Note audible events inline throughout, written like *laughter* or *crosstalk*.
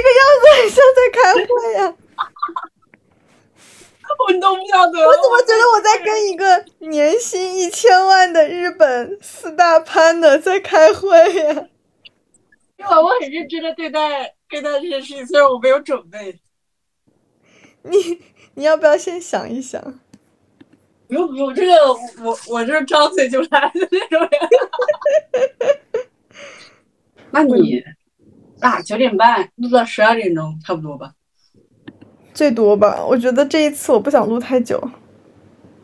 这个样子很像在开会呀、*laughs* 我都不晓得。我怎么觉得我在跟一个年薪一千万的日本四大潘的在开会呀、因为我很认真的对待对待这件事情，虽然我没有准备。你你要不要先想一想？不用不用，这个我我这张嘴就来的那种人。*laughs* 那你啊，九点半录到十二点钟，差不多吧？最多吧，我觉得这一次我不想录太久。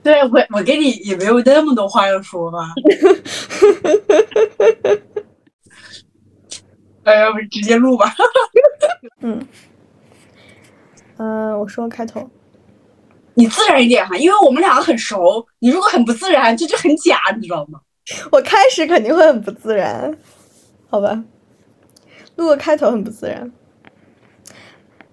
对我我跟你也没有那么多话要说吧。哎，要不直接录吧？*laughs* 嗯，嗯、我说开头，你自然一点哈，因为我们两个很熟，你如果很不自然，这就很假，你知道吗？我开始肯定会很不自然，好吧？录个开头很不自然。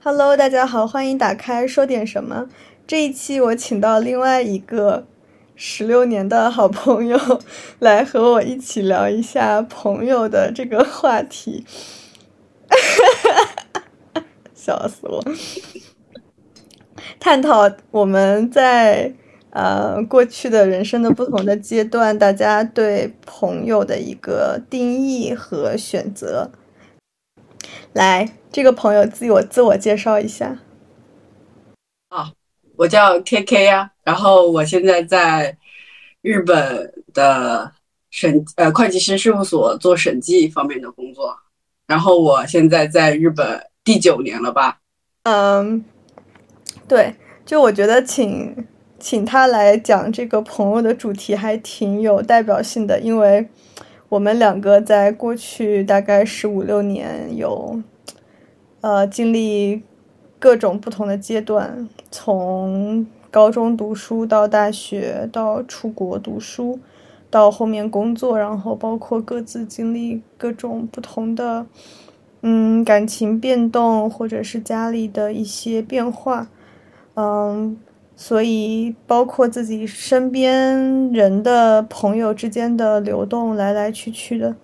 Hello，大家好，欢迎打开说点什么。这一期我请到另外一个十六年的好朋友 *laughs* 来和我一起聊一下朋友的这个话题，*laughs* 笑死我！探讨我们在呃过去的人生的不同的阶段，大家对朋友的一个定义和选择。来，这个朋友自我自我介绍一下。啊我叫 KK 呀、然后我现在在日本的审呃会计师事务所做审计方面的工作，然后我现在在日本第九年了吧？嗯，对，就我觉得请请他来讲这个朋友的主题还挺有代表性的，因为我们两个在过去大概十五六年有呃经历各种不同的阶段，从高中读书到大学，到出国读书，到后面工作，然后包括各自经历各种不同的。嗯，感情变动或者是家里的一些变化，嗯，所以包括自己身边人的朋友之间的流动，来来去去的，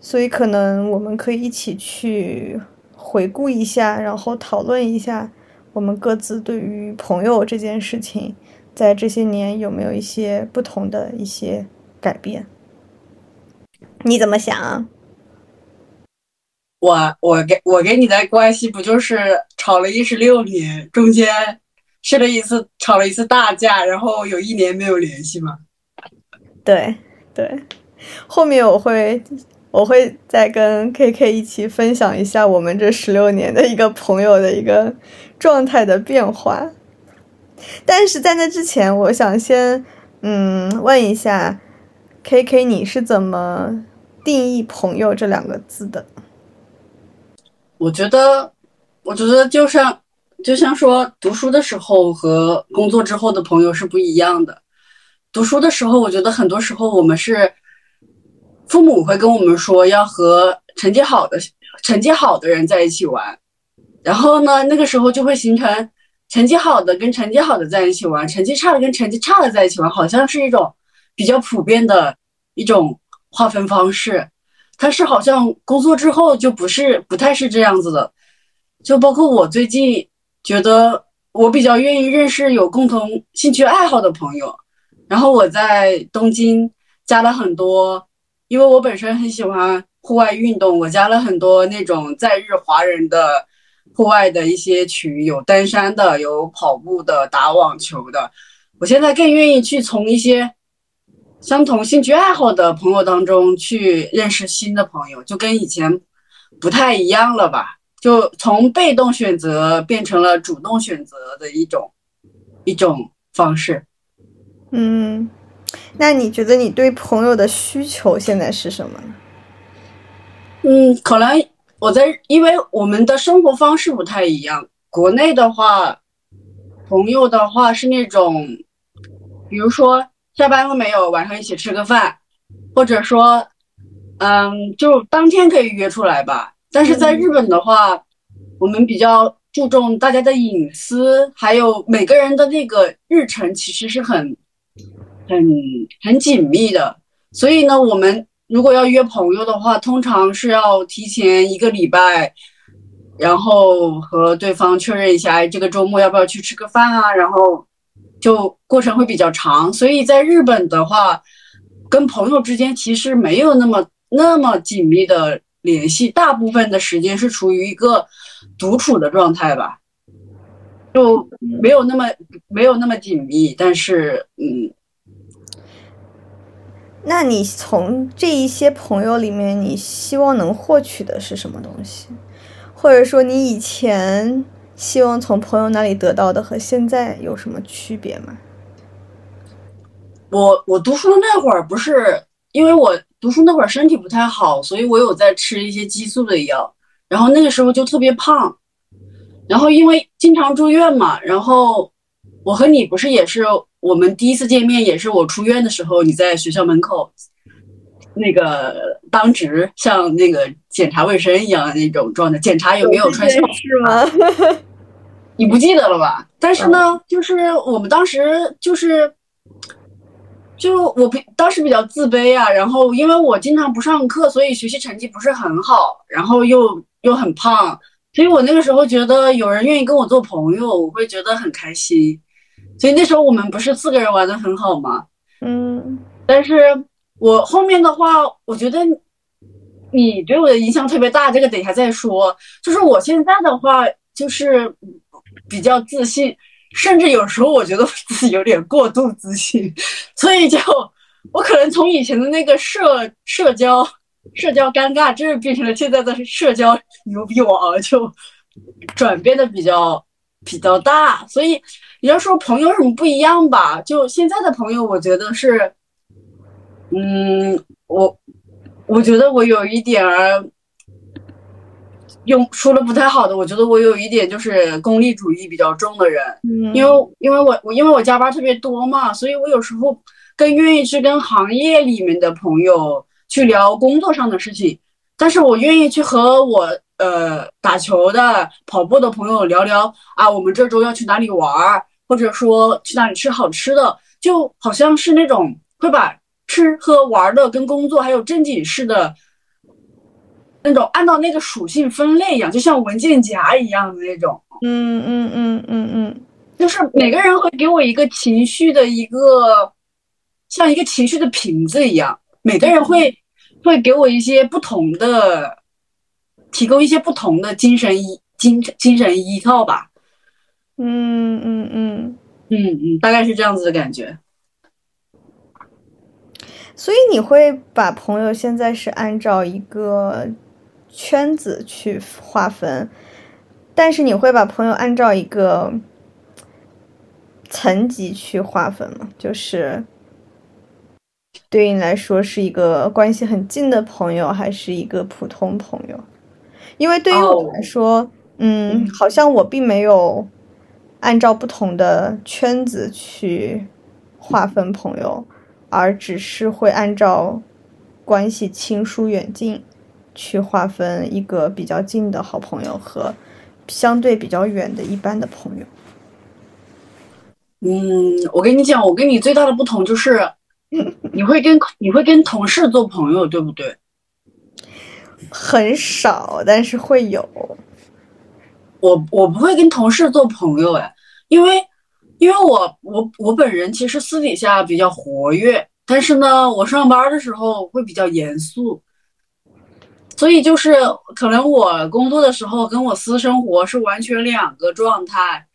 所以可能我们可以一起去回顾一下，然后讨论一下我们各自对于朋友这件事情，在这些年有没有一些不同的一些改变？你怎么想？我我给我跟你的关系不就是吵了一十六年，中间是了一次吵了一次大架，然后有一年没有联系嘛？对对，后面我会我会再跟 KK 一起分享一下我们这十六年的一个朋友的一个状态的变化。但是在那之前，我想先嗯问一下 KK，你是怎么定义“朋友”这两个字的？我觉得，我觉得就像就像说，读书的时候和工作之后的朋友是不一样的。读书的时候，我觉得很多时候我们是父母会跟我们说要和成绩好的成绩好的人在一起玩，然后呢，那个时候就会形成成绩好的跟成绩好的在一起玩，成绩差的跟成绩差的在一起玩，好像是一种比较普遍的一种划分方式。但是好像工作之后就不是不太是这样子的，就包括我最近觉得我比较愿意认识有共同兴趣爱好的朋友，然后我在东京加了很多，因为我本身很喜欢户外运动，我加了很多那种在日华人的户外的一些群，有登山的，有跑步的，打网球的，我现在更愿意去从一些。相同兴趣爱好的朋友当中去认识新的朋友，就跟以前不太一样了吧？就从被动选择变成了主动选择的一种一种方式。嗯，那你觉得你对朋友的需求现在是什么？嗯，可能我在，因为我们的生活方式不太一样。国内的话，朋友的话是那种，比如说。下班了没有？晚上一起吃个饭，或者说，嗯，就当天可以约出来吧。但是在日本的话，嗯、我们比较注重大家的隐私，还有每个人的那个日程其实是很、很、很紧密的。所以呢，我们如果要约朋友的话，通常是要提前一个礼拜然后和对方确认一下，这个周末要不要去吃个饭啊？然后就过程会比较长。所以在日本的话，跟朋友之间其实没有那么那么紧密的联系，大部分的时间是处于一个独处的状态吧，就没有那么没有那么紧密。但是，嗯，那你从这一些朋友里面，你希望能获取的是什么东西？或者说，你以前希望从朋友那里得到的和现在有什么区别吗？我我读书那会儿不是因为我读书那会儿身体不太好，所以我有在吃一些激素的药，然后那个时候就特别胖，然后因为经常住院嘛，然后我和你不是也是我们第一次见面，也是我出院的时候，你在学校门口。那个当值像那个检查卫生一样的那种状态，检查有没有穿校是吗？*laughs* 你不记得了吧？但是呢，就是我们当时就是，就我比当时比较自卑啊，然后因为我经常不上课，所以学习成绩不是很好，然后又又很胖，所以我那个时候觉得有人愿意跟我做朋友，我会觉得很开心。所以那时候我们不是四个人玩的很好吗？嗯，但是。我后面的话，我觉得你对我的影响特别大，这个等一下再说。就是我现在的话，就是比较自信，甚至有时候我觉得自己有点过度自信，所以就我可能从以前的那个社社交社交尴尬，真是变成了现在的社交牛逼王，就转变的比较比较大。所以你要说朋友什么不一样吧，就现在的朋友，我觉得是。嗯，我我觉得我有一点儿用说的不太好的，我觉得我有一点就是功利主义比较重的人，因为因为我我因为我加班特别多嘛，所以我有时候更愿意去跟行业里面的朋友去聊工作上的事情，但是我愿意去和我呃打球的、跑步的朋友聊聊啊，我们这周要去哪里玩儿，或者说去哪里吃好吃的，就好像是那种会把。吃喝玩乐跟工作还有正经事的那种，按照那个属性分类一样，就像文件夹一样的那种。嗯嗯嗯嗯嗯，就是每个人会给我一个情绪的一个，像一个情绪的瓶子一样，每个人会会给我一些不同的，提供一些不同的精神依精精神依靠吧。嗯嗯嗯嗯嗯，大概是这样子的感觉。所以你会把朋友现在是按照一个圈子去划分，但是你会把朋友按照一个层级去划分吗？就是对于你来说是一个关系很近的朋友，还是一个普通朋友？因为对于我来说，嗯，好像我并没有按照不同的圈子去划分朋友。而只是会按照关系亲疏远近去划分一个比较近的好朋友和相对比较远的一般的朋友。嗯，我跟你讲，我跟你最大的不同就是，*laughs* 你会跟你会跟同事做朋友，对不对？很少，但是会有。我我不会跟同事做朋友，哎，因为。因为我我我本人其实私底下比较活跃，但是呢，我上班的时候会比较严肃，所以就是可能我工作的时候跟我私生活是完全两个状态。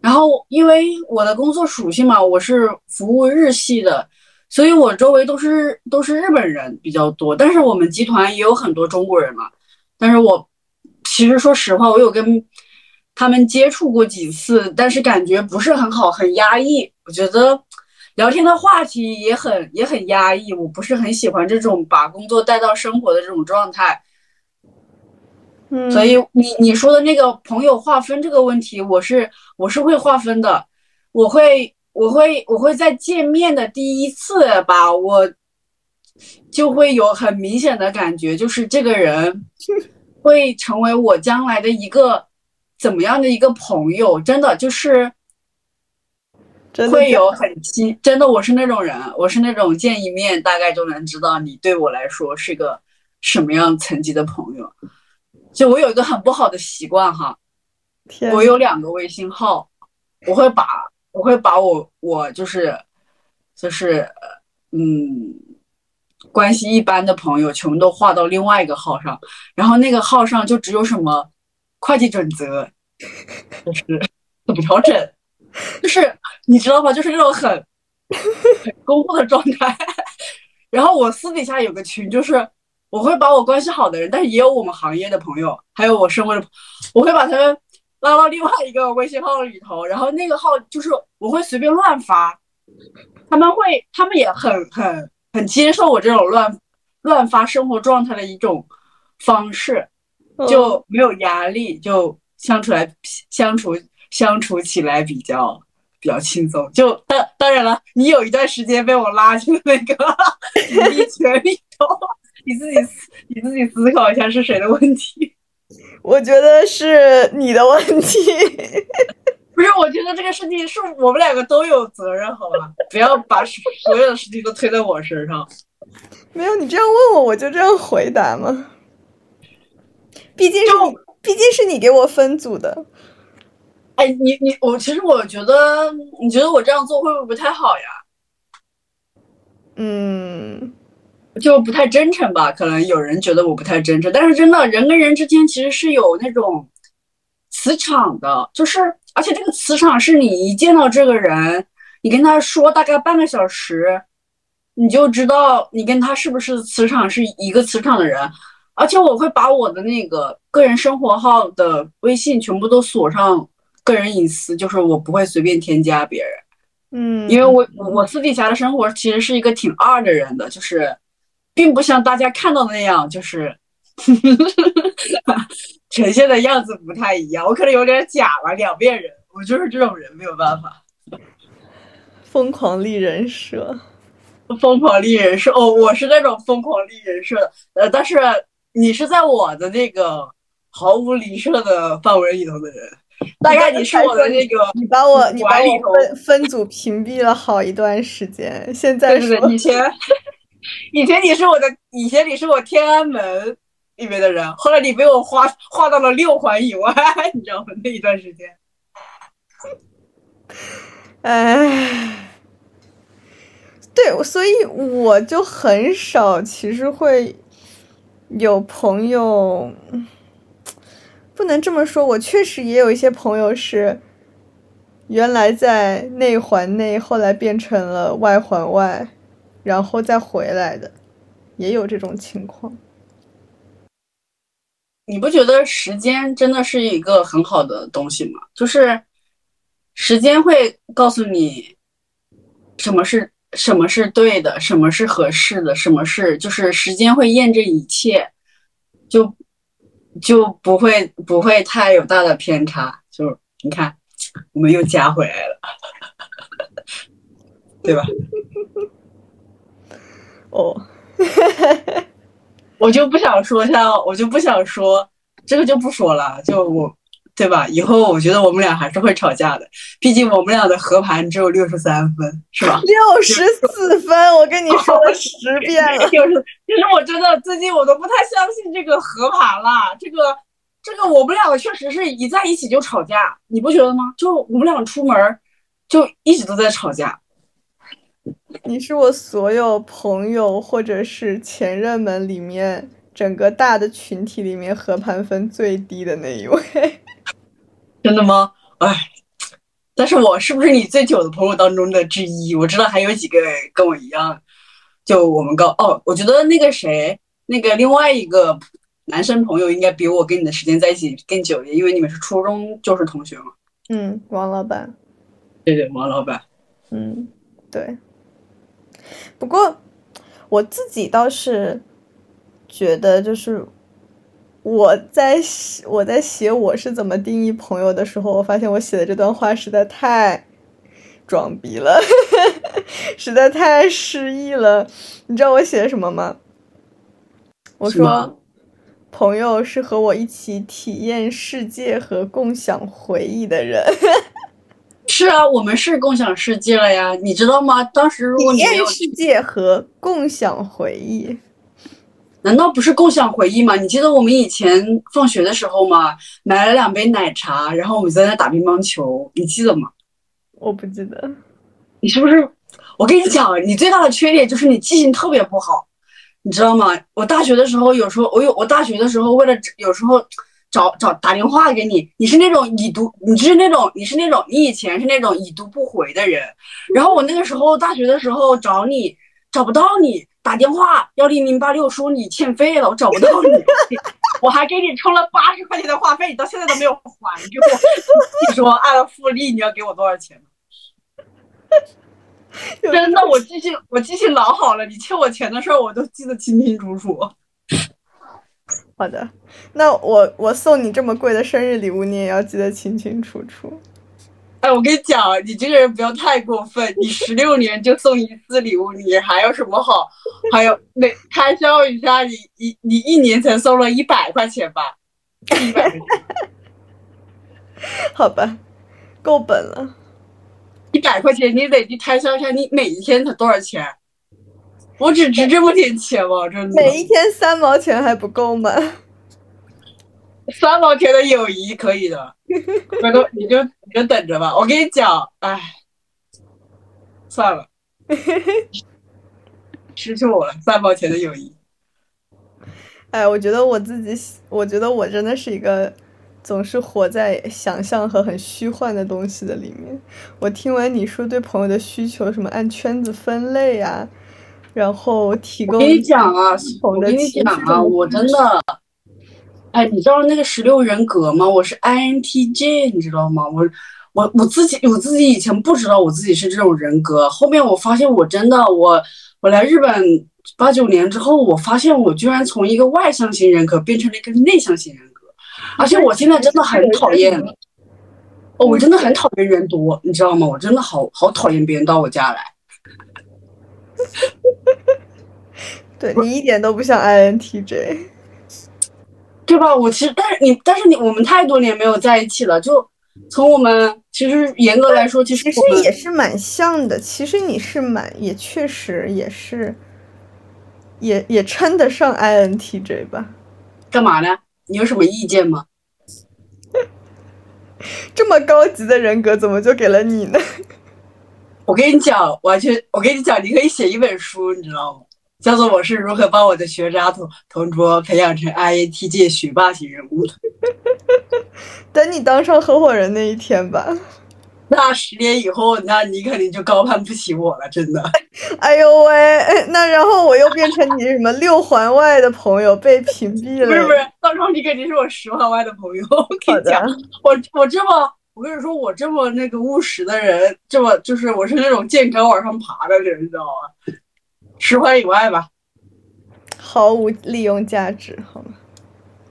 然后因为我的工作属性嘛，我是服务日系的，所以我周围都是都是日本人比较多，但是我们集团也有很多中国人嘛。但是我其实说实话，我有跟。他们接触过几次，但是感觉不是很好，很压抑。我觉得聊天的话题也很也很压抑，我不是很喜欢这种把工作带到生活的这种状态。嗯，所以你你说的那个朋友划分这个问题，我是我是会划分的，我会我会我会在见面的第一次吧，我就会有很明显的感觉，就是这个人 *laughs* 会成为我将来的一个。怎么样的一个朋友，真的就是会有很亲，真的我是那种人，我是那种见一面大概就能知道你对我来说是个什么样层级的朋友，就我有一个很不好的习惯哈，我有两个微信号，我会把我会把我我就是就是呃嗯关系一般的朋友全部都划到另外一个号上，然后那个号上就只有什么会计准则，就是怎么调整，就是你知道吗？就是那种很很公布的状态。*laughs* 然后我私底下有个群，就是我会把我关系好的人，但是也有我们行业的朋友，还有我生活的，我会把他们拉到另外一个微信号里头。然后那个号就是我会随便乱发，他们会，他们也很很很接受我这种乱乱发生活状态的一种方式，就没有压力，就相处来相处相处起来比较。比较轻松，就当当然了，你有一段时间被我拉进那个 *laughs* 福利群里头，你自己你自己思考一下是谁的问题？*laughs* 我觉得是你的问题，*laughs* 不是？我觉得这个事情是我们两个都有责任，好吧？不要把所有的事情都推在我身上。没有，你这样问我，我就这样回答吗？毕竟是你，毕竟是你给我分组的。哎，你你我其实我觉得，你觉得我这样做会不会不太好呀？嗯，就不太真诚吧？可能有人觉得我不太真诚，但是真的人跟人之间其实是有那种磁场的，就是而且这个磁场是你一见到这个人，你跟他说大概半个小时，你就知道你跟他是不是磁场是一个磁场的人。而且我会把我的那个个人生活号的微信全部都锁上。个人隐私就是我不会随便添加别人，嗯，因为我我私底下的生活其实是一个挺二的人的，就是并不像大家看到的那样，就是 *laughs* 呈现的样子不太一样，我可能有点假了，两面人，我就是这种人，没有办法，疯狂立人设，疯狂立人设，哦，我是那种疯狂立人设的，呃，但是你是在我的那个毫无离设的范围里头的人。大概你是我的那个，你把我你把我分分组屏蔽了好一段时间，现在是以前以前你是我的，以前你是我天安门里面的人，后来你被我划划到了六环以外，*laughs* 你知道吗？那一段时间，哎，对，所以我就很少，其实会有朋友。不能这么说，我确实也有一些朋友是原来在内环内，后来变成了外环外，然后再回来的，也有这种情况。你不觉得时间真的是一个很好的东西吗？就是时间会告诉你什么是什么是对的，什么是合适的，什么是就是时间会验证一切，就。就不会不会太有大的偏差，就你看，我们又加回来了，*laughs* 对吧？哦，*laughs* 我就不想说像，我就不想说这个就不说了，就我。对吧？以后我觉得我们俩还是会吵架的，毕竟我们俩的和盘只有六十三分，是吧？*laughs* 六十四分，我跟你说了十 *laughs* 遍了。就是，其实我真的最近我都不太相信这个和盘了。这个，这个我们两个确实是一在一起就吵架，你不觉得吗？就我们俩出门就一直都在吵架。你是我所有朋友或者是前任们里面整个大的群体里面和盘分最低的那一位。*laughs* 真的吗？哎，但是我是不是你最久的朋友当中的之一？我知道还有几个跟我一样，就我们高哦。我觉得那个谁，那个另外一个男生朋友应该比我跟你的时间在一起更久一点，因为你们是初中就是同学嘛。嗯，王老板。对对，王老板。嗯，对。不过我自己倒是觉得，就是。我在写我在写我是怎么定义朋友的时候，我发现我写的这段话实在太装逼了，*laughs* 实在太失意了。你知道我写的什么吗？我说，朋友是和我一起体验世界和共享回忆的人。是啊，我们是共享世界了呀，你知道吗？当时如果你体验世界和共享回忆。难道不是共享回忆吗？你记得我们以前放学的时候吗？买了两杯奶茶，然后我们在那打乒乓球，你记得吗？我不记得。你是不是？我跟你讲，你最大的缺点就是你记性特别不好，你知道吗？我大学的时候，有时候我有我大学的时候，为了有时候。找找打电话给你，你是那种已读，你是那种你是那种你以前是那种已读不回的人，然后我那个时候大学的时候找你找不到你打电话幺零零八六说你欠费了，我找不到你，*laughs* 我还给你充了八十块钱的话费，你到现在都没有还给我，*laughs* 你说按复利你要给我多少钱？*laughs* 真的，我记性我记性老好了，你欠我钱的事儿我都记得清清楚楚。好的，那我我送你这么贵的生日礼物，你也要记得清清楚楚。哎，我跟你讲，你这个人不要太过分。你十六年就送一次礼物，你还有什么好？还有那开销一下，你一你一年才送了一百块钱吧？一百。*laughs* 好吧，够本了。一百块钱，你累计开销一下，你每一天才多少钱？我只值这么点钱吗？真的，每一天三毛钱还不够吗？三毛钱的友谊可以的，*laughs* 回头你就你就等着吧。我跟你讲，哎，算了，失去我了三毛钱的友谊。*laughs* 哎，我觉得我自己，我觉得我真的是一个总是活在想象和很虚幻的东西的里面。我听完你说对朋友的需求，什么按圈子分类呀？然后提供。我跟你讲啊，我跟你讲啊，我真的，哎，你知道那个十六人格吗？我是 INTJ，你知道吗？我我我自己我自己以前不知道我自己是这种人格，后面我发现我真的我我来日本八九年之后，我发现我居然从一个外向型人格变成了一个内向型人格，而且我现在真的很讨厌，哦，我真的很讨厌人多，你知道吗？我真的好好讨厌别人到我家来。*laughs* 对你一点都不像 INTJ，对吧？我其实，但是你，但是你，我们太多年没有在一起了，就从我们其实严格来说，其实也是蛮像的。其实你是蛮，也确实也是，也也称得上 INTJ 吧？干嘛呢？你有什么意见吗？*laughs* 这么高级的人格，怎么就给了你呢？我跟你讲，完全，我跟你讲，你可以写一本书，你知道吗？叫做《我是如何把我的学渣同同桌培养成 INTJ 学霸型人物的》。*laughs* 等你当上合伙人那一天吧。那十年以后，那你肯定就高攀不起我了，真的。*laughs* 哎呦喂，*laughs* 那然后我又变成你什么六环外的朋友被屏蔽了？不是不是，到时候你肯定是我十环外的朋友。我跟你讲，我我这么。我跟你说，我这么那个务实的人，这么就是我是那种见高往上爬的人，你知道吗？十环以外吧，毫无利用价值，好吗？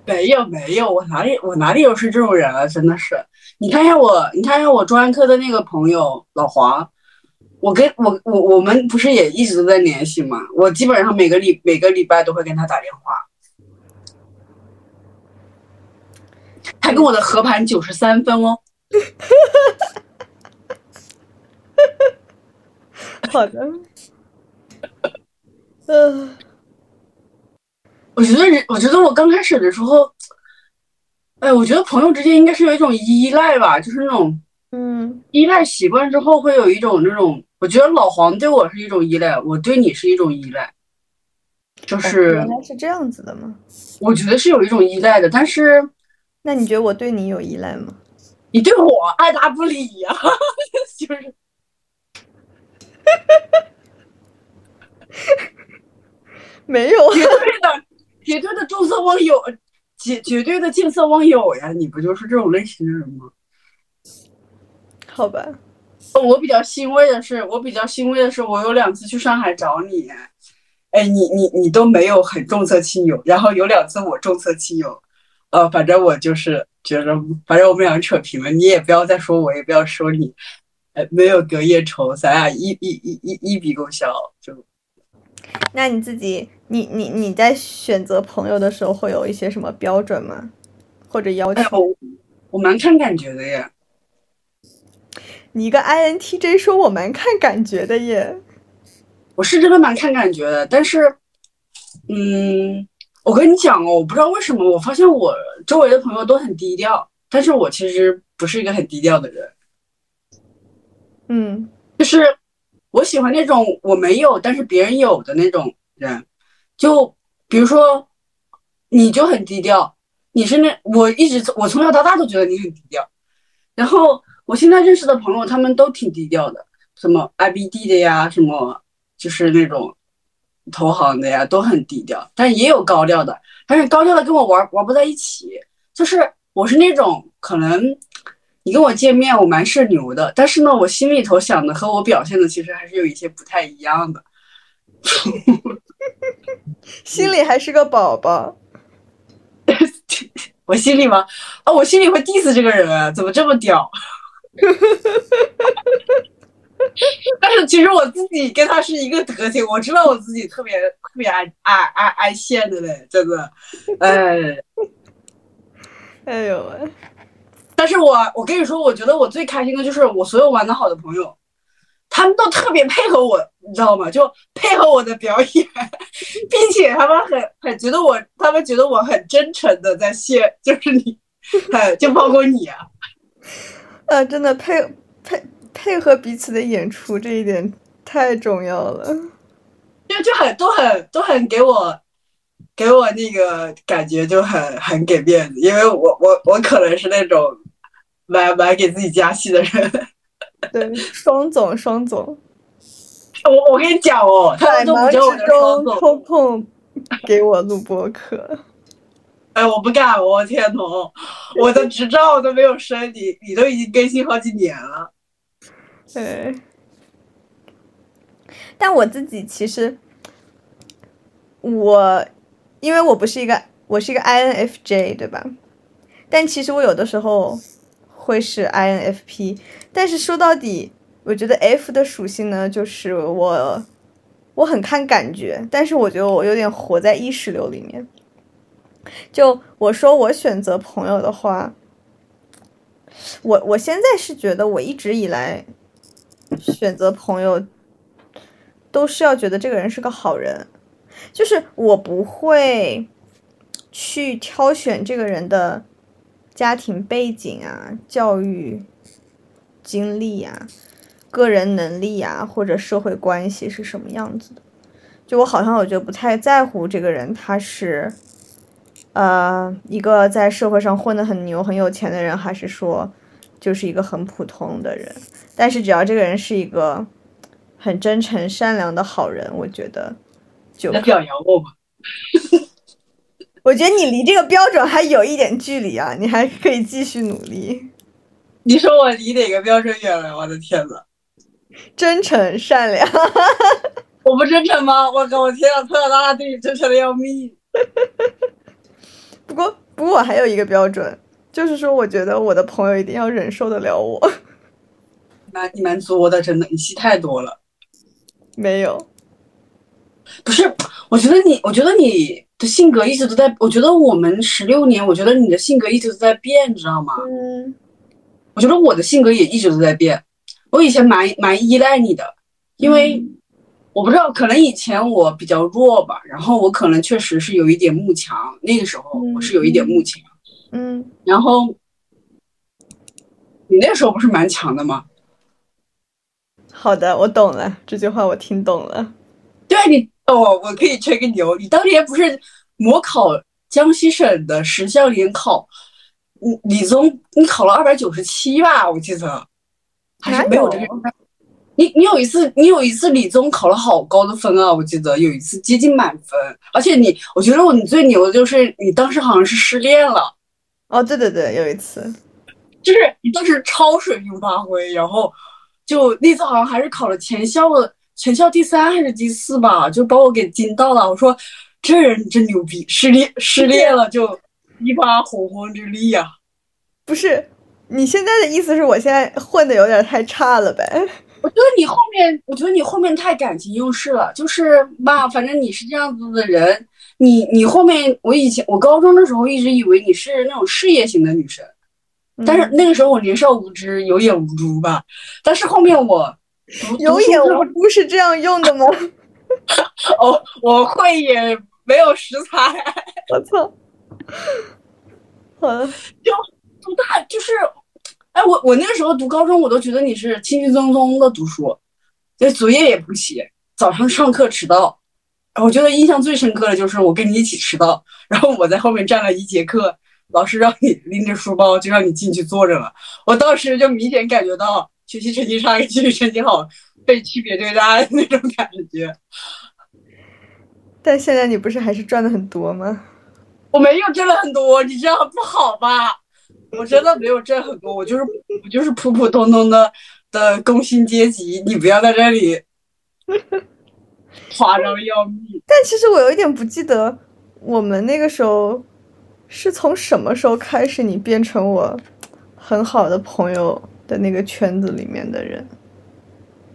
没有没有，我哪里我哪里有是这种人啊？真的是，你看一下我，你看一下我专科的那个朋友老黄，我跟我我我们不是也一直都在联系吗？我基本上每个礼每个礼拜都会跟他打电话，他跟我的合盘九十三分哦。*laughs* 好的。嗯，我觉得人，我觉得我刚开始的时候，哎，我觉得朋友之间应该是有一种依赖吧，就是那种，嗯，依赖习惯之后会有一种那种，我觉得老黄对我是一种依赖，我对你是一种依赖，就是原来是这样子的吗？我觉得是有一种依赖的，但是，那你觉得我对你有依赖吗？你对我爱答不理呀，就是，*laughs* 没有绝对的，绝对的重色忘友，绝绝对的见色忘友呀！你不就是这种类型的人吗？好吧，我比较欣慰的是，我比较欣慰的是，我有两次去上海找你，哎，你你你都没有很重色轻友，然后有两次我重色轻友，呃，反正我就是。觉得反正我们俩扯平了，你也不要再说我，也不要说你，呃，没有隔夜仇，咱俩一一一一一笔勾销。就，那你自己，你你你在选择朋友的时候会有一些什么标准吗？或者要求？我蛮看感觉的耶。你一个 INTJ 说我蛮看感觉的耶。我是真的蛮看感觉的，但是，嗯，我跟你讲哦，我不知道为什么，我发现我周围的朋友都很低调，但是我其实不是一个很低调的人。嗯，就是我喜欢那种我没有但是别人有的那种人。就比如说，你就很低调，你是那我一直我从小到大都觉得你很低调。然后我现在认识的朋友，他们都挺低调的，什么 IBD 的呀，什么就是那种。投行的呀，都很低调，但也有高调的，但是高调的跟我玩玩不在一起。就是我是那种可能你跟我见面，我蛮社牛的，但是呢，我心里头想的和我表现的其实还是有一些不太一样的。心里还是个宝宝。*laughs* 我心里吗？哦，我心里会 diss 这个人，怎么这么屌？*laughs* *laughs* 但是其实我自己跟他是一个德行，我知道我自己特别特别爱爱爱爱现的嘞，真的，哎，哎呦喂！但是我我跟你说，我觉得我最开心的就是我所有玩的好的朋友，他们都特别配合我，你知道吗？就配合我的表演，*laughs* 并且他们很很觉得我，他们觉得我很真诚的在谢，就是你，*laughs* 哎，就包括你啊，呃，真的配配。配合彼此的演出这一点太重要了，就就很都很都很给我给我那个感觉就很很给面子，因为我我我可能是那种蛮蛮给自己加戏的人。对，双总双总，我我跟你讲哦，他们都不知道我双总抽空给我录播课。哎，我不干，我天童，我的执照都没有升，你你都已经更新好几年了。对，但我自己其实，我因为我不是一个，我是一个 INFJ，对吧？但其实我有的时候会是 INFP，但是说到底，我觉得 F 的属性呢，就是我我很看感觉，但是我觉得我有点活在意识流里面。就我说我选择朋友的话，我我现在是觉得我一直以来。选择朋友都是要觉得这个人是个好人，就是我不会去挑选这个人的家庭背景啊、教育经历啊、个人能力啊或者社会关系是什么样子的。就我好像我觉得不太在乎这个人他是呃一个在社会上混得很牛很有钱的人，还是说就是一个很普通的人。但是只要这个人是一个很真诚善良的好人，我觉得就表扬我吧。我觉得你离这个标准还有一点距离啊，你还可以继续努力。你说我离哪个标准远了？我的天呐！真诚善良，我不真诚吗？我靠！我天啊！从小到大对你真诚的要命。*laughs* 不过，不过我还有一个标准，就是说，我觉得我的朋友一定要忍受得了我。*laughs* 蛮你蛮作的，真的，你戏太多了。没有，不是，我觉得你，我觉得你的性格一直都在。我觉得我们十六年，我觉得你的性格一直都在变，你知道吗？嗯。我觉得我的性格也一直都在变。我以前蛮蛮依赖你的，因为我不知道，可能以前我比较弱吧，然后我可能确实是有一点慕强。那个时候我是有一点慕强。嗯。然后你那时候不是蛮强的吗？好的，我懂了，这句话我听懂了。对你哦，我可以吹个牛，你当年不是模考江西省的十项联考，你理综你考了二百九十七吧？我记得还是没有这个。你你有一次你有一次理综考了好高的分啊！我记得有一次接近满分，而且你我觉得我你最牛的就是你当时好像是失恋了。哦，对对对，有一次，就是你当时超水平发挥，然后。就那次好像还是考了全校的全校第三还是第四吧，就把我给惊到了。我说这人真牛逼，失恋失恋了就一发洪荒之力呀！不是，你现在的意思是我现在混的有点太差了呗？我觉得你后面，我觉得你后面太感情用事了。就是嘛，反正你是这样子的人，你你后面，我以前我高中的时候一直以为你是那种事业型的女生。但是那个时候我年少无知，有眼无珠吧。但是后面我有眼无珠是这样用的吗？*laughs* 哦，我会眼没有食材。*laughs* 我操！*laughs* 好了，就读大就是，哎，我我那个时候读高中，我都觉得你是轻轻松松的读书，就作业也不写，早上上课迟到。我觉得印象最深刻的就是我跟你一起迟到，然后我在后面站了一节课，老师让你拎着书包就让你进去坐着了。我当时就明显感觉到学习成绩差跟学习成绩好被区别对待的那种感觉。但现在你不是还是赚的很多吗？我没有挣了很多，你这样不好吧？我真的没有挣很多，我就是我就是普普通通的的工薪阶级，你不要在这里。夸张要命！但其实我有一点不记得，我们那个时候是从什么时候开始，你变成我很好的朋友的那个圈子里面的人。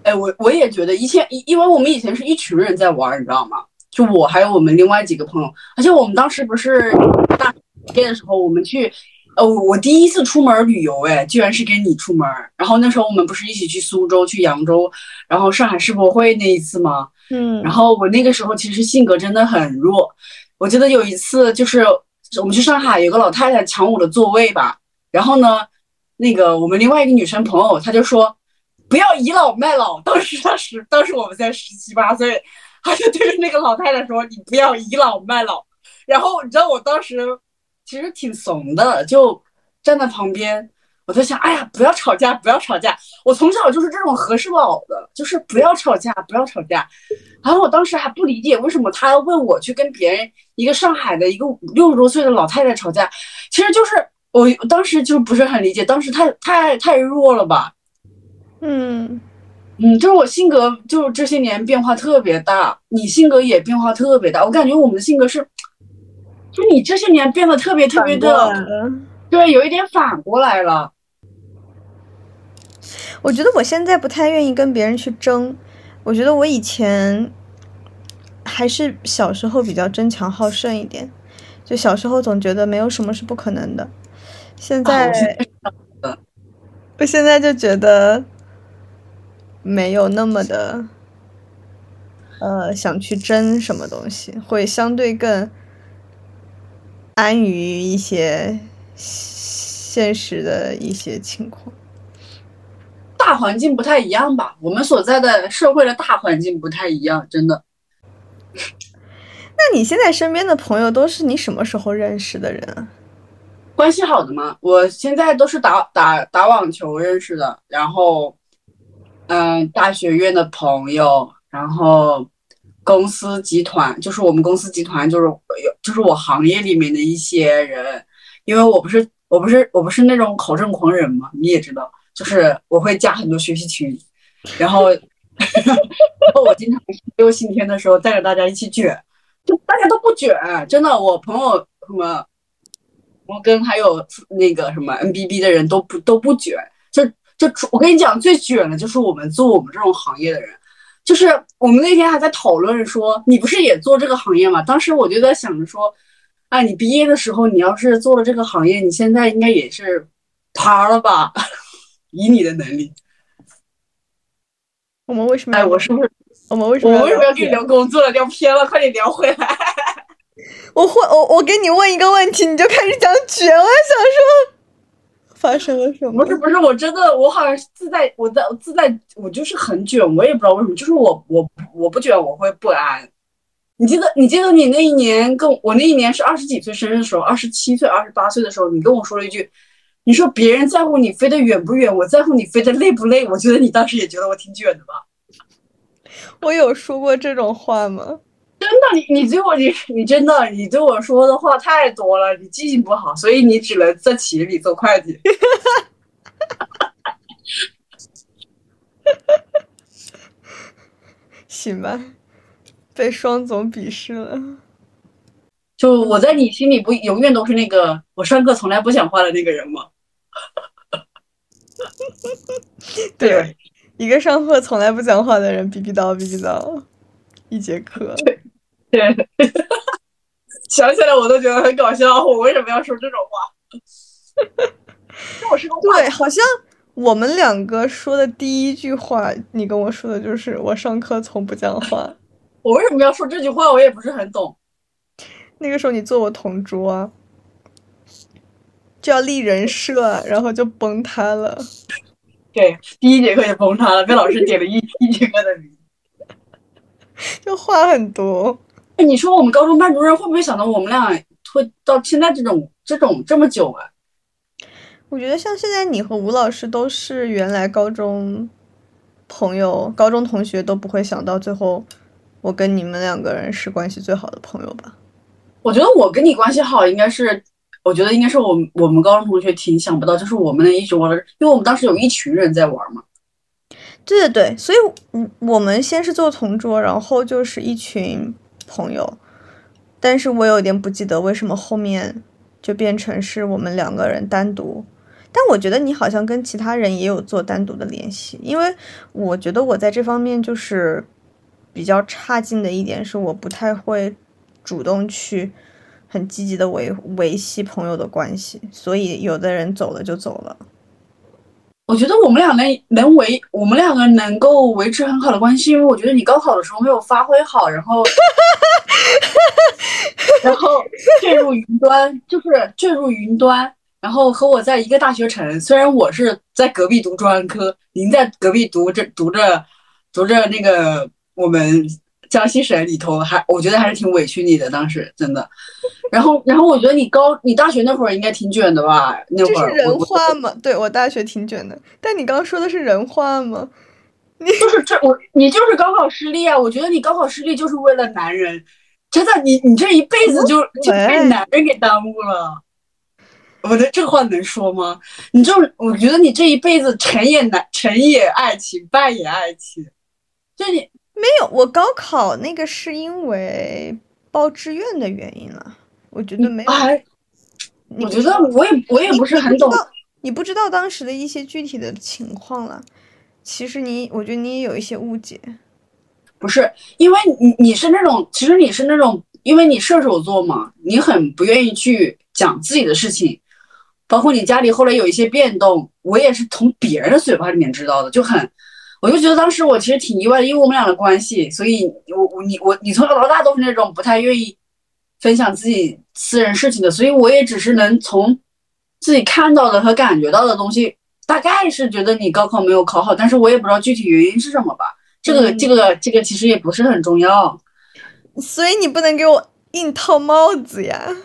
哎，我我也觉得以前，因为我们以前是一群人在玩，你知道吗？就我还有我们另外几个朋友，而且我们当时不是大学的时候，我们去。呃，我第一次出门旅游，哎，居然是跟你出门。然后那时候我们不是一起去苏州、去扬州，然后上海世博会那一次吗？嗯。然后我那个时候其实性格真的很弱。我记得有一次就是我们去上海，有个老太太抢我的座位吧。然后呢，那个我们另外一个女生朋友，她就说不要倚老卖老。当时她十当时我们才十七八岁，她就对着那个老太太说：“你不要倚老卖老。”然后你知道我当时。其实挺怂的，就站在旁边，我在想，哎呀，不要吵架，不要吵架。我从小就是这种和事佬的，就是不要吵架，不要吵架。然后我当时还不理解，为什么他要问我去跟别人一个上海的一个六十多岁的老太太吵架。其实就是我当时就不是很理解，当时太太太弱了吧？嗯嗯，就是我性格就这些年变化特别大，你性格也变化特别大，我感觉我们的性格是。就你这些年变得特别特别的，对，有一点反过来了。我觉得我现在不太愿意跟别人去争。我觉得我以前还是小时候比较争强好胜一点，就小时候总觉得没有什么是不可能的。现在，我现在就觉得没有那么的，呃，想去争什么东西，会相对更。安于一些现实的一些情况，大环境不太一样吧？我们所在的社会的大环境不太一样，真的。*laughs* 那你现在身边的朋友都是你什么时候认识的人啊？关系好的吗？我现在都是打打打网球认识的，然后，嗯，大学院的朋友，然后。公司集团就是我们公司集团，就是有就是我行业里面的一些人，因为我不是我不是我不是那种考证狂人嘛，你也知道，就是我会加很多学习群，然后 *laughs* 然后我经常六星天的时候带着大家一起卷，就大家都不卷，真的，我朋友什么摩根还有那个什么 NBB 的人都不都不卷，就就我跟你讲，最卷的就是我们做我们这种行业的人。就是我们那天还在讨论说，你不是也做这个行业吗？当时我就在想着说，哎，你毕业的时候，你要是做了这个行业，你现在应该也是趴了吧？*laughs* 以你的能力，我们为什么？哎，我是不是？我们为什么？我为什么要跟你聊工作了？聊偏了，快点聊回来。*laughs* 我会，我我给你问一个问题，你就开始讲绝，我想说。发生了什么？不是不是，我真的，我好像是自带，我在自带，我就是很卷，我也不知道为什么，就是我我我不卷我会不安。你记得你记得你那一年跟我那一年是二十几岁生日的时候，二十七岁二十八岁的时候，你跟我说了一句，你说别人在乎你飞得远不远，我在乎你飞得累不累。我觉得你当时也觉得我挺卷的吧？我有说过这种话吗？真的，你你对我你 *laughs* 你真的你对我说的话太多了，你记性不好，所以你只能在企业里做会计。*laughs* 行吧，被双总鄙视了。就我在你心里不永远都是那个我上课从来不讲话的那个人吗？*laughs* 对，一个上课从来不讲话的人，逼逼叨逼逼叨，一节课。对，*laughs* 想起来我都觉得很搞笑。我为什么要说这种话？*laughs* 我是个对，好像我们两个说的第一句话，你跟我说的就是我上课从不讲话。我为什么要说这句话？我也不是很懂。那个时候你坐我同桌，就要立人设，然后就崩塌了。对，第一节课就崩塌了，被老师点了一一节课的名，*laughs* 就话很多。哎，你说我们高中班主任会不会想到我们俩会到现在这种这种这么久啊？我觉得像现在你和吴老师都是原来高中朋友、高中同学，都不会想到最后我跟你们两个人是关系最好的朋友吧？我觉得我跟你关系好，应该是，我觉得应该是我我们高中同学挺想不到，就是我们能一直玩的，因为我们当时有一群人在玩嘛。对对对，所以我们先是做同桌，然后就是一群朋友，但是我有点不记得为什么后面就变成是我们两个人单独。但我觉得你好像跟其他人也有做单独的联系，因为我觉得我在这方面就是比较差劲的一点是，我不太会主动去很积极的维维系朋友的关系，所以有的人走了就走了。我觉得我们俩能能维，我们两个能够维持很好的关系，因为我觉得你高考的时候没有发挥好，然后 *laughs* 然后坠入云端，就是坠入云端。然后和我在一个大学城，虽然我是在隔壁读专科，您在隔壁读着读着读着那个我们江西省里头，还我觉得还是挺委屈你的，当时真的。*laughs* 然后然后我觉得你高你大学那会儿应该挺卷的吧？那会儿这是人话吗？对我大学挺卷的，但你刚刚说的是人话吗？你就是这我你就是高考失利啊！我觉得你高考失利就是为了男人，真的，你你这一辈子就就被男人给耽误了。我的这话能说吗？你就我觉得你这一辈子成也男，成也爱情，败也爱情。就你没有我高考那个是因为报志愿的原因了，我觉得没有。我觉得我也我也不是很懂，你不知道当时的一些具体的情况了。其实你，我觉得你也有一些误解。不是因为你你是那种，其实你是那种，因为你射手座嘛，你很不愿意去讲自己的事情。包括你家里后来有一些变动，我也是从别人的嘴巴里面知道的，就很，我就觉得当时我其实挺意外的，因为我们俩的关系，所以我我你我你从小到大都是那种不太愿意分享自己私人事情的，所以我也只是能从自己看到的和感觉到的东西，大概是觉得你高考没有考好，但是我也不知道具体原因是什么吧，这个这个这个其实也不是很重要，所以你不能给我硬套帽子呀。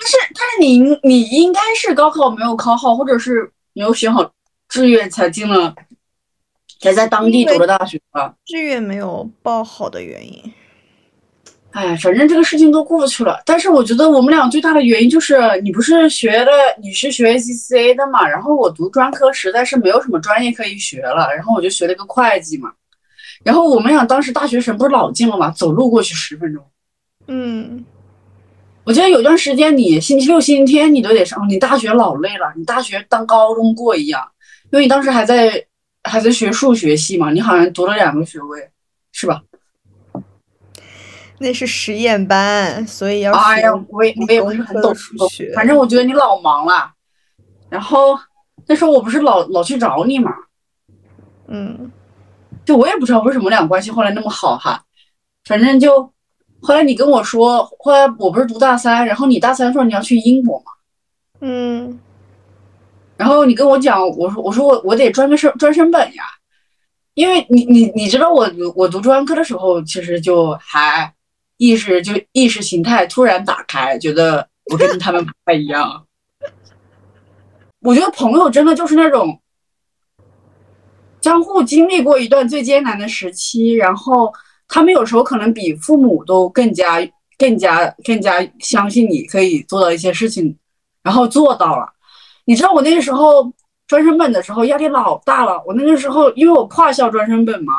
但是，但是你你应该是高考没有考好，或者是没有选好志愿才进了，才在当地读的大学吧？志愿没有报好的原因。哎，反正这个事情都过去了。但是我觉得我们俩最大的原因就是，你不是学的，你是学 ACCA 的嘛？然后我读专科，实在是没有什么专业可以学了，然后我就学了个会计嘛。然后我们俩当时大学城不是老近了嘛，走路过去十分钟。嗯。我记得有段时间，你星期六、星期天你都得上。你大学老累了，你大学当高中过一样，因为你当时还在还在学数学系嘛，你好像读了两个学位，是吧？那是实验班，所以要哎呀，我也我也不是很懂数学，反正我觉得你老忙了。然后那时候我不是老老去找你嘛，嗯，就我也不知道为什么俩关系后来那么好哈，反正就。后来你跟我说，后来我不是读大三，然后你大三的时候你要去英国嘛，嗯，然后你跟我讲，我说我说我我得专个升专升本呀，因为你你你知道我我读专科的时候，其实就还意识就意识形态突然打开，觉得我跟他们不太一样。*laughs* 我觉得朋友真的就是那种相互经历过一段最艰难的时期，然后。他们有时候可能比父母都更加、更加、更加相信你可以做到一些事情，然后做到了。你知道我那个时候专升本的时候压力老大了。我那个时候因为我跨校专升本嘛，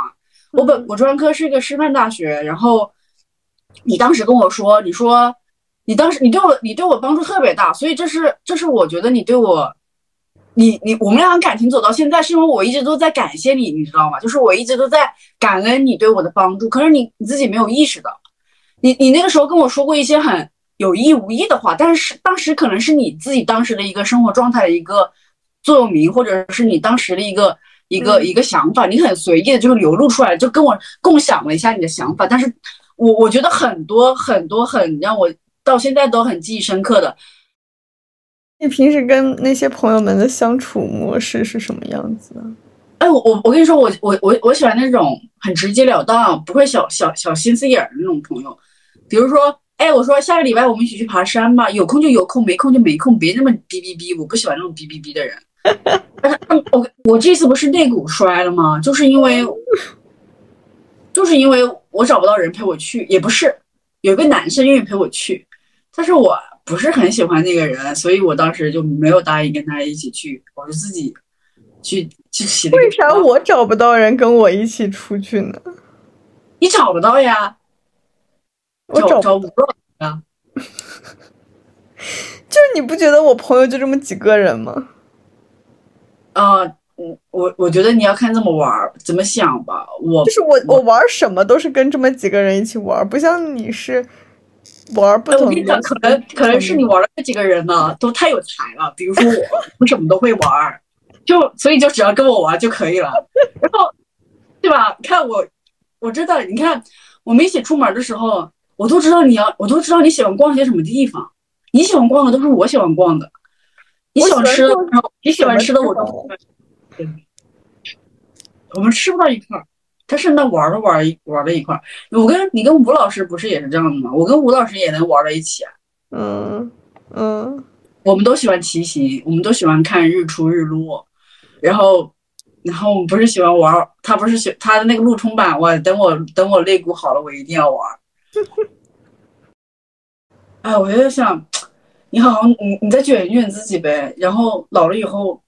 我本我专科是一个师范大学。然后你当时跟我说，你说你当时你对我你对我帮助特别大，所以这是这是我觉得你对我。你你我们俩感情走到现在，是因为我一直都在感谢你，你知道吗？就是我一直都在感恩你对我的帮助。可是你你自己没有意识到，你你那个时候跟我说过一些很有意无意的话，但是当时可能是你自己当时的一个生活状态的一个座右铭，或者是你当时的一个一个一个想法，你很随意的就流露出来，就跟我共享了一下你的想法。但是我我觉得很多很多很让我。到现在都很记忆深刻的。你平时跟那些朋友们的相处模式是什么样子的？哎，我我我跟你说，我我我我喜欢那种很直截了当，不会小小小心思眼儿的那种朋友。比如说，哎，我说下个礼拜我们一起去爬山吧，有空就有空，没空就没空，别那么逼逼逼，我不喜欢那种逼逼逼的人。我我这次不是肋骨摔了吗？就是因为，就是因为我找不到人陪我去，也不是有个男生愿意陪我去，但是我不是很喜欢那个人，所以我当时就没有答应跟他一起去，我就自己去去骑。为啥我找不到人跟我一起出去呢？你找不到呀？我找找不到呀。*laughs* 就是你不觉得我朋友就这么几个人吗？啊，我我我觉得你要看怎么玩，怎么想吧。我就是我我玩什么都是跟这么几个人一起玩，不像你是玩不同。我跟你讲，可能可能是你玩的这几个人呢，都太有才了。比如说我，我什么都会玩，就所以就只要跟我玩就可以了。然后，对吧？看我，我知道，你看我们一起出门的时候，我都知道你要，我都知道你喜欢逛些什么地方。你喜欢逛的都是我喜欢逛的。你喜欢吃的，你喜欢吃的，我都。对，我们吃不到一块儿，但是那玩儿玩一玩儿一块儿。我跟你跟吴老师不是也是这样的吗？我跟吴老师也能玩到一起啊。嗯嗯，我们都喜欢骑行，我们都喜欢看日出日落，然后然后我们不是喜欢玩儿，他不是喜他的那个路冲板，我等我等我肋骨好了，我一定要玩儿。*laughs* 哎，我就在想。你好好，你你再卷一卷自己呗。然后老了以后，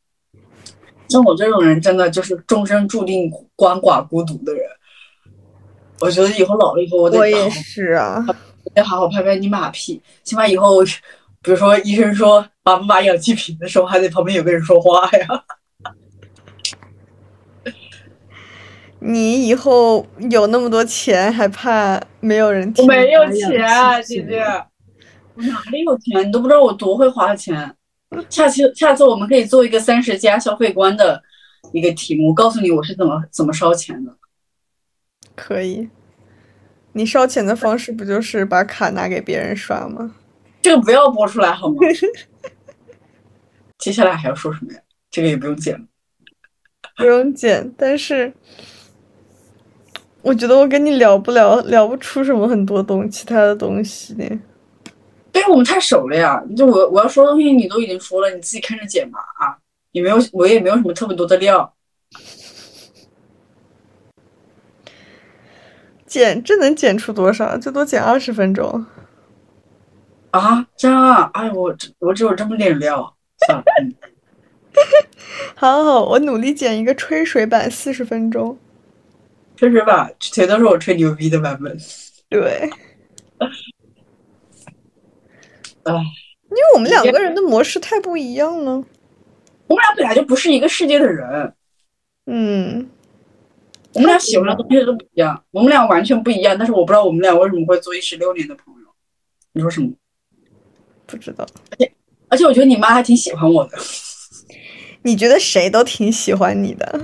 像我这种人，真的就是终身注定鳏寡孤独的人。我觉得以后老了以后，我得我也是啊，得好好拍拍你马屁。起码以后，比如说医生说拔不拔氧气瓶的时候，还得旁边有个人说话呀。你以后有那么多钱，还怕没有人听？我没有钱，姐姐。我哪里有钱？你都不知道我多会花钱。下次下次我们可以做一个三十加消费观的一个题目，我告诉你我是怎么怎么烧钱的。可以。你烧钱的方式不就是把卡拿给别人刷吗？这个不要播出来好吗？*laughs* 接下来还要说什么呀？这个也不用剪。不用剪，但是我觉得我跟你聊不了，聊不出什么很多东其他的东西呢。因为我们太熟了呀，就我我要说东西你都已经说了，你自己看着剪吧啊，也没有我也没有什么特别多的料。剪这能剪出多少？最多剪二十分钟。啊，这样啊？哎，我我只有这么点料，算了。*laughs* 好好好，我努力剪一个吹水版四十分钟。吹水版全都是我吹牛逼的版本。对。哎，因为我们两个人的模式太不一样了。我们俩本来就不是一个世界的人。嗯，我们俩喜欢的东西都不一样，我们俩完全不一样。但是我不知道我们俩为什么会做一十六年的朋友。你说什么？不知道。而且而且，我觉得你妈还挺喜欢我的。你觉得谁都挺喜欢你的。